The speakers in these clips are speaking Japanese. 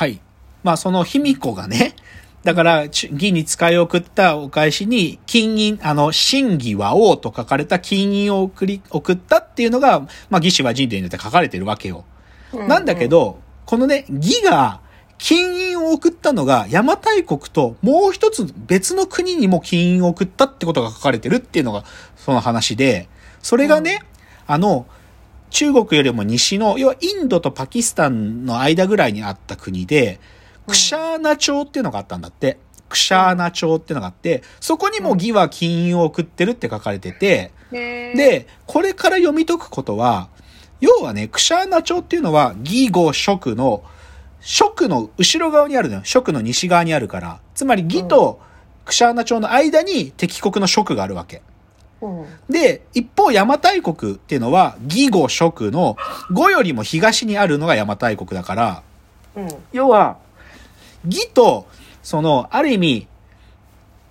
はい。まあその卑弥呼がね、だから、ち義に使い送ったお返しに、金銀、あの、真偽は王と書かれた金銀を送り、送ったっていうのが、まあ義士は人伝によって書かれてるわけよ。なんだけど、このね、義が、金印を送ったのが邪馬台国ともう一つ別の国にも金印を送ったってことが書かれてるっていうのがその話で、それがね、あの、中国よりも西の、要はインドとパキスタンの間ぐらいにあった国で、クシャーナ朝っていうのがあったんだって。クシャーナ朝っていうのがあって、そこにも義は金印を送ってるって書かれてて、で、で、これから読み解くことは、要はね、クシャーナ朝っていうのは、義語職の、職の後ろ側にあるのよ。職の西側にあるから。つまり義とクシャーナ朝の間に敵国の職があるわけ。うん。で、一方邪馬台国っていうのは、義語職の語よりも東にあるのが邪馬台国だから、うん。要は、義と、その、ある意味、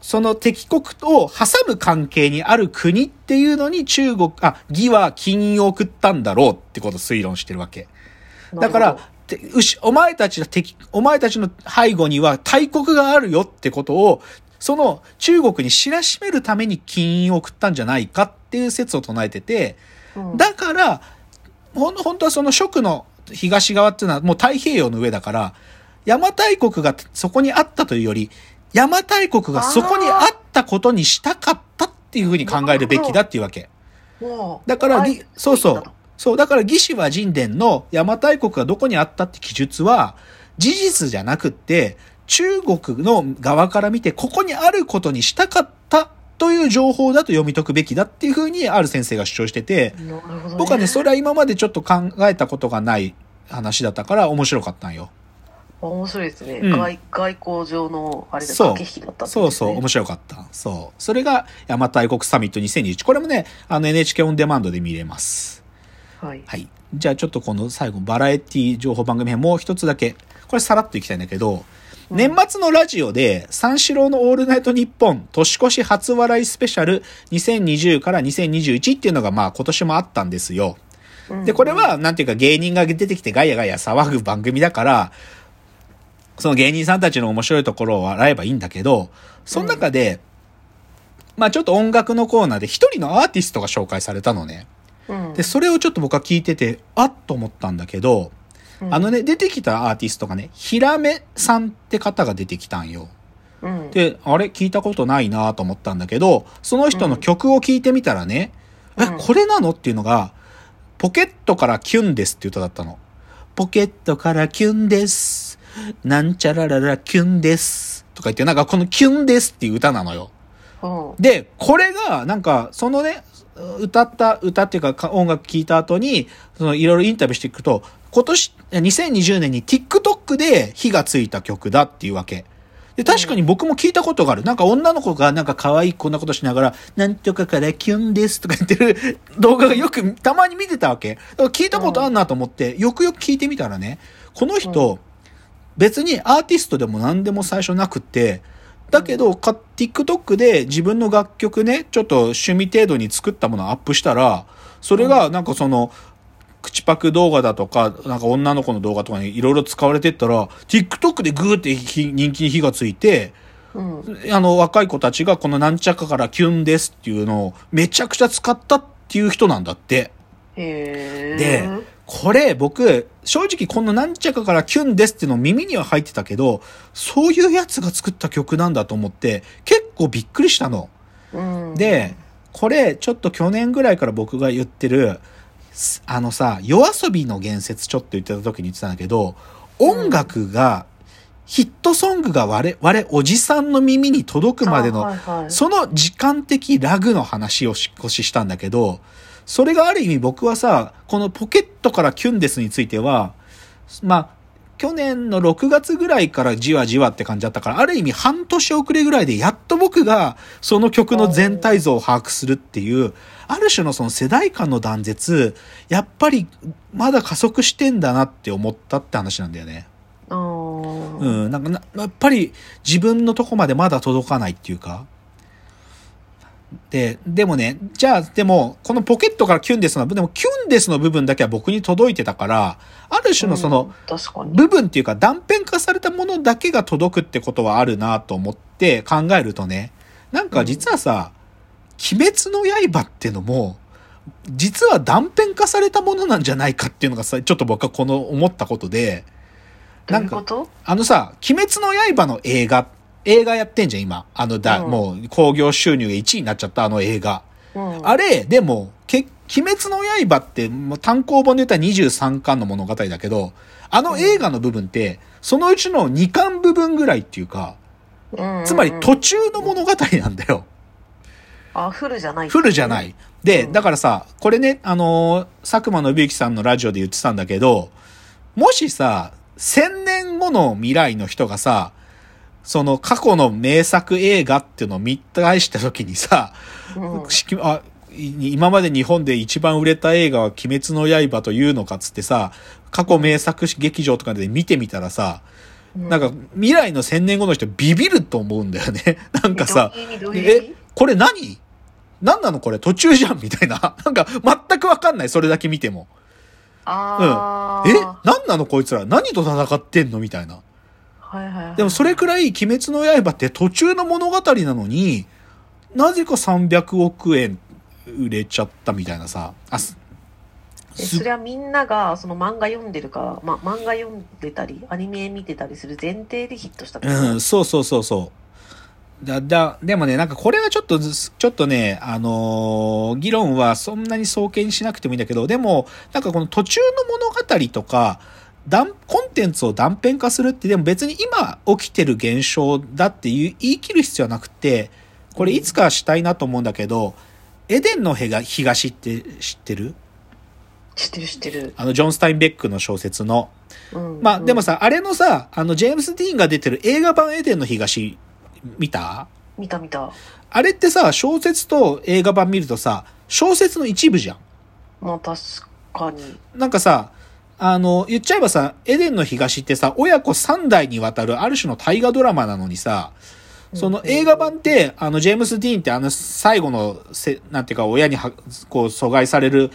その敵国を挟む関係にある国っていうのに中国、あ、義は金を送ったんだろうってことを推論してるわけ。だから、お前たちの敵、お前たちの背後には大国があるよってことを、その中国に知らしめるために金を送ったんじゃないかっていう説を唱えてて、うん、だから、ほん、本当はその蜀の東側っていうのはもう太平洋の上だから、邪馬台国がそこにあったというより、邪馬台国がそこにあったことにしたかったっていうふうに考えるべきだっていうわけ。だから、そうそう。そう、だから義士は人伝の邪馬台国がどこにあったって記述は、事実じゃなくって、中国の側から見て、ここにあることにしたかったという情報だと読み解くべきだっていうふうに、ある先生が主張してて、なるほど、ね。僕はね、それは今までちょっと考えたことがない話だったから面白かったんよ。面白いですね。うん外外交上の、あれで駆け引きだったね。そうそう、面白かった。そう。それが、邪馬台国サミット2021。これもね、あの NHK オンデマンドで見れます。はい。はい。じゃあちょっとこの最後、バラエティ情報番組編もう一つだけ、これさらっといきたいんだけど、うん年末のラジオで、三四郎のオールナイトニッポン年越し初笑いスペシャル2020から2021っていうのがまあ今年もあったんですよ。うんで、これ、は、なんていうか芸人が出てきてガヤガヤ騒ぐ番組だから、その芸人さんたちの面白いところを笑えばいいんだけど、その中で、まあちょっと音楽のコーナーで一人のアーティストが紹介されたのね。うん、で、それをちょっと僕は聞いてて、あっと思ったんだけど、うんあの、ね、出てきたアーティストがね、ひらめさんって方が出てきたんよ。うん、で、あれ聞いたことないなと思ったんだけど、その人の曲を聞いてみたらね、うんえ、これなのっていうのが、ポケットからキュンですって歌だったの。ポケットからキュンです。なんちゃらららキュンです。とか言って、なんかこのキュンですっていう歌なのよ。うん、で、これが、なんか、そのね、歌った、歌っていうかか音楽聴いた後に、そのいろいろインタビューしていくと、今年、2020年に TikTok で火がついた曲だっていうわけ。で、確かに僕も聞いたことがある。なんか女の子がなんか可愛いこんなことしながら、なんとかからキュンですとか言ってる 動画がよくたまに見てたわけ。だから聞いたことあんなと思って、よくよく聞いてみたらね、この人、別にアーティストでも何でも最初なくって、だけど、か TikTok で自分の楽曲ね、ちょっと趣味程度に作ったものをアップしたら、それがなんかその、口パク動画だとか、なんか女の子の動画とかにいろいろ使われてったら、TikTok でグーって火人気に火がついて、うん、あの若い子たちがこのなんちゃかからキュンですっていうのをめちゃくちゃ使ったっていう人なんだって。で、これ僕、正直このなんちゃかからキュンですっていうの耳には入ってたけど、そういうやつが作った曲なんだと思って、結構びっくりしたの。うん、で、これちょっと去年ぐらいから僕が言ってる、すあのさ、夜遊びの言説ちょっと言ってた時に言ってたんだけど、音楽が、ヒットソングが我々おじさんの耳に届くまでのあはいはいその時間的ラグの話を少ししたんだけど、それがある意味僕はさ、このポケットからキュンですについては、まあ、去年の6月ぐらいからじわじわって感じだったから、ある意味半年遅れぐらいでやっと僕がその曲の全体像を把握するっていう、ある種のその世代間の断絶、やっぱりまだ加速してんだなって思ったって話なんだよね。うん、なんかな、やっぱり自分のとこまでまだ届かないっていうか、で、でもね、じゃあ、でも、このポケットからキュンデスの、でもキュンデスの部分だけは僕に届いてたから、ある種のその。部分っていうか断片化されたものだけが届くってことはあるなと思って考えるとね、なんか実はさ、鬼滅の刃ってのも、実は断片化されたものなんじゃないかっていうのがさ、ちょっと僕はこの思ったことで、ないか、うんこと？あのさ、鬼滅の刃の映画、映画やってんじゃん、今。あのだ、うんもう、興行収入が1位になっちゃったあの映画。うん。あれ、でも、け、鬼滅の刃って、もう単行本で言ったら23巻の物語だけど、あの映画の部分って、そのうちの2巻部分ぐらいっていうか、うんうんつまり途中の物語なんだよ。あ、フルじゃない。フルじゃない。で、うんだからさ、これね、あのー佐久間信之さんのラジオで言ってたんだけど、もしさ、1000年後の未来の人がさ、その過去の名作映画っていうのを見返した時にさ、うんあい今まで日本で一番売れた映画は鬼滅の刃というのかっつってさ、過去名作劇場とかで見てみたらさ、なんか未来の千年後の人ビビると思うんだよね。なんかさ、え、これ何？何なのこれ？途中じゃんみたいな。なんか全くわかんない。それだけ見ても。あえ？あ。何なのこいつら？何と戦ってんの？みたいな。はいはいはい。でもそれくらい鬼滅の刃って途中の物語なのに、なぜか300億円売れちゃったみたいなさ。あ、すえそれはみんながその漫画読んでるか、ま、漫画読んでたり、アニメ見てたりする前提でヒットしたうん、そうそうそうそう。だ、だ、でもね、なんかこれはちょっとず、ちょっとね、あのー議論はそんなに早計にしなくてもいいんだけど、でも、なんかこの途中の物語とか、断コンテンツを断片化するって、でも別に今起きてる現象だって言い切る必要はなくて、これいつかしたいなと思うんだけど、エデンの東って知ってる？知ってる知ってる。あの、ジョン・スタインベックの小説の。うんまあ、でも、さ、あれのさ、あの、ジェームス・ディーンが出てる映画版エデンの東、見た？うん見た見た。あれってさ、小説と映画版見るとさ、小説の一部じゃん。まあ確かに。なんかさ、あの、言っちゃえばさ、エデンの東ってさ、親子3代にわたるある種の大河ドラマなのにさ、その映画版って、あの、ジェームス・ディーンってあの、最後のせ、なんていうか、親には、こう、阻害される、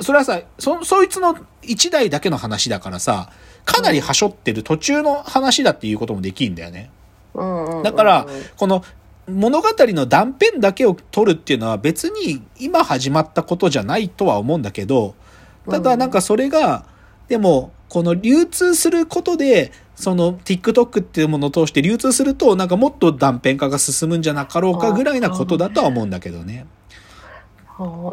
それはさ、そ、そいつの一代だけの話だからさ、かなりはしょってる途中の話だっていうこともできるんだよね。だから、この物語の断片だけを取るっていうのは別に今始まったことじゃないとは思うんだけど、ただなんかそれが、でも、この流通することで、その TikTok っていうものを通して流通すると、なんかもっと断片化が進むんじゃなかろうかぐらいなことだとは思うんだけどね。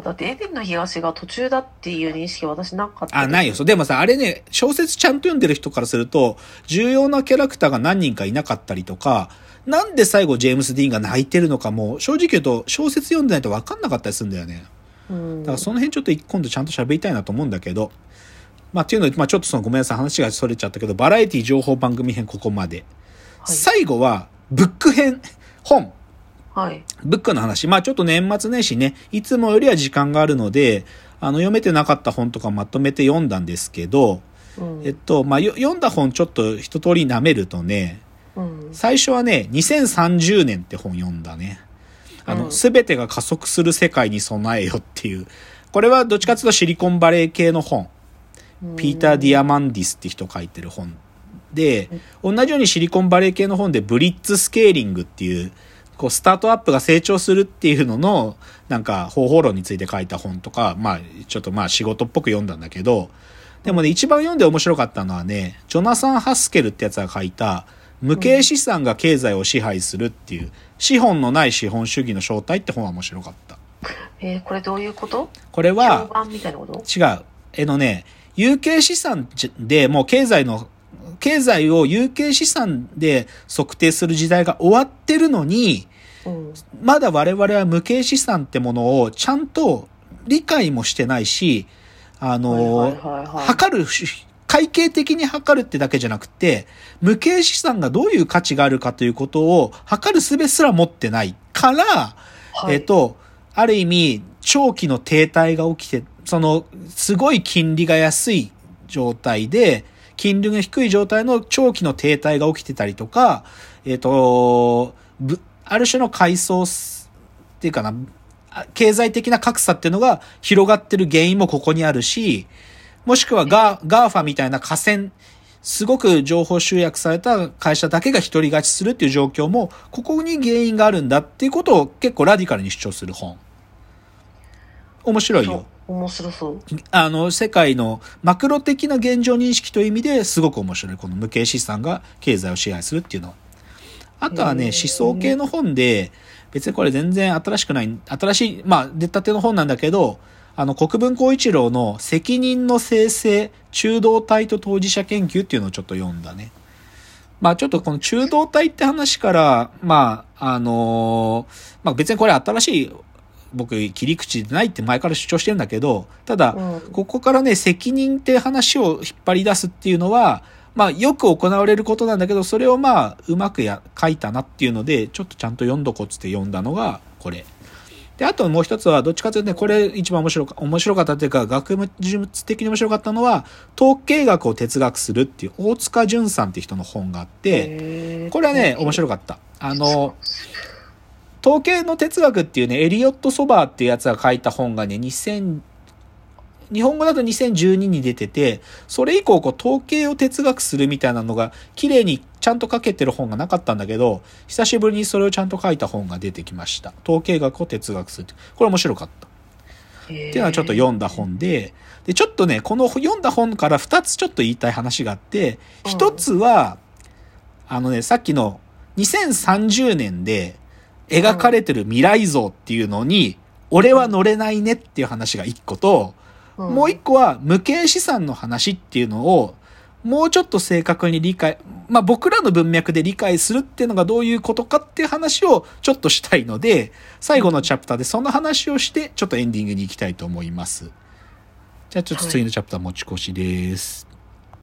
だってエデンの東が途中だっていう認識は私なかった。あ、ないよ。でもさ、あれね、小説ちゃんと読んでる人からすると、重要なキャラクターが何人かいなかったりとか、なんで最後ジェームス・ディーンが泣いてるのかも、正直言うと小説読んでないと分かんなかったりするんだよね。うん。だからその辺ちょっと今度ちゃんと喋りたいなと思うんだけど、まあっていうので、まあちょっとそのごめんなさい話がそれちゃったけど、バラエティ情報番組編ここまで。はい最後は、ブック編、本。はい。ブックの話。まあちょっと年末年始ね、いつもよりは時間があるので、あの読めてなかった本とかまとめて読んだんですけど、うん。えっと、まあよ読んだ本ちょっと一通り舐めるとね、うん。最初はね、2030年って本読んだね。あの、うんすべてが加速する世界に備えよっていう。これはどっちかっていうとシリコンバレー系の本。ピーター・ディアマンディスって人書いてる本。で、同じようにシリコンバレー系の本でブリッツスケーリングっていう、こう、スタートアップが成長するっていうのの、なんか、方法論について書いた本とか、まあ、ちょっとまあ仕事っぽく読んだんだけど、でもね、一番読んで面白かったのはね、ジョナサン・ハスケルってやつが書いた、無形資産が経済を支配するっていう、資本のない資本主義の正体って本は面白かった。えーこれどういうこと？これは、違う。えのね、有形資産でもう経済の、経済を有形資産で測定する時代が終わってるのに、うん。まだ我々は無形資産ってものをちゃんと理解もしてないし、あの、測る、会計的に測るってだけじゃなくて、無形資産がどういう価値があるかということを測る術すら持ってないから、はいえっ、と、ある意味、長期の停滞が起きて、その、すごい金利が安い状態で、金利が低い状態の長期の停滞が起きてたりとか、えっ、と、ぶある種の階層ていうかな、経済的な格差っていうのが広がってる原因もここにあるし、もしくはガー、 GAFAみたいな寡占、すごく情報集約された会社だけが独り勝ちするっていう状況も、ここに原因があるんだっていうことを結構ラディカルに主張する本。面白いよ。面白そう。あの、世界のマクロ的な現状認識という意味ですごく面白い。この無形資産が経済を支配するっていうのは。あとはね、思想系の本で、別にこれ全然新しくない、新しい、まあ、出たての本なんだけど、あの、国分光一郎の責任の生成、中道体と当事者研究っていうのをちょっと読んだね。まあちょっとこの中道体って話から、まあ、あのーまあ別にこれ新しい僕切り口でないって前から主張してるんだけど、ただ、うんここからね、責任って話を引っ張り出すっていうのは、まあよく行われることなんだけど、それをまあうまくや書いたなっていうので、ちょっとちゃんと読んどこっつって読んだのがこれ。で、あともう一つは、どっちかというとね、これ一番面白か面白かったっていうか、学問的に面白かったのは、統計学を哲学するっていう、大塚淳さんって人の本があって、これはね、面白かった。あの、統計の哲学っていうね、エリオット・ソバーっていうやつが書いた本がね、2000、日本語だと2012に出てて、それ以降、こう、統計を哲学するみたいなのが、綺麗にちゃんと書けてる本がなかったんだけど、久しぶりにそれをちゃんと書いた本が出てきました。統計学を哲学するって。これ面白かった。っていうのはちょっと読んだ本で、で、ちょっとね、この読んだ本から2つちょっと言いたい話があって、うん1つは、あのね、さっきの2030年で描かれてる未来像っていうのに、俺は乗れないねっていう話が1個と、もう1個は無形資産の話っていうのを、もうちょっと正確に理解、まあ僕らの文脈で理解するっていうのがどういうことかっていう話をちょっとしたいので、最後のチャプターでその話をして、ちょっとエンディングに行きたいと思います。じゃあちょっと次のチャプター持ち越しです。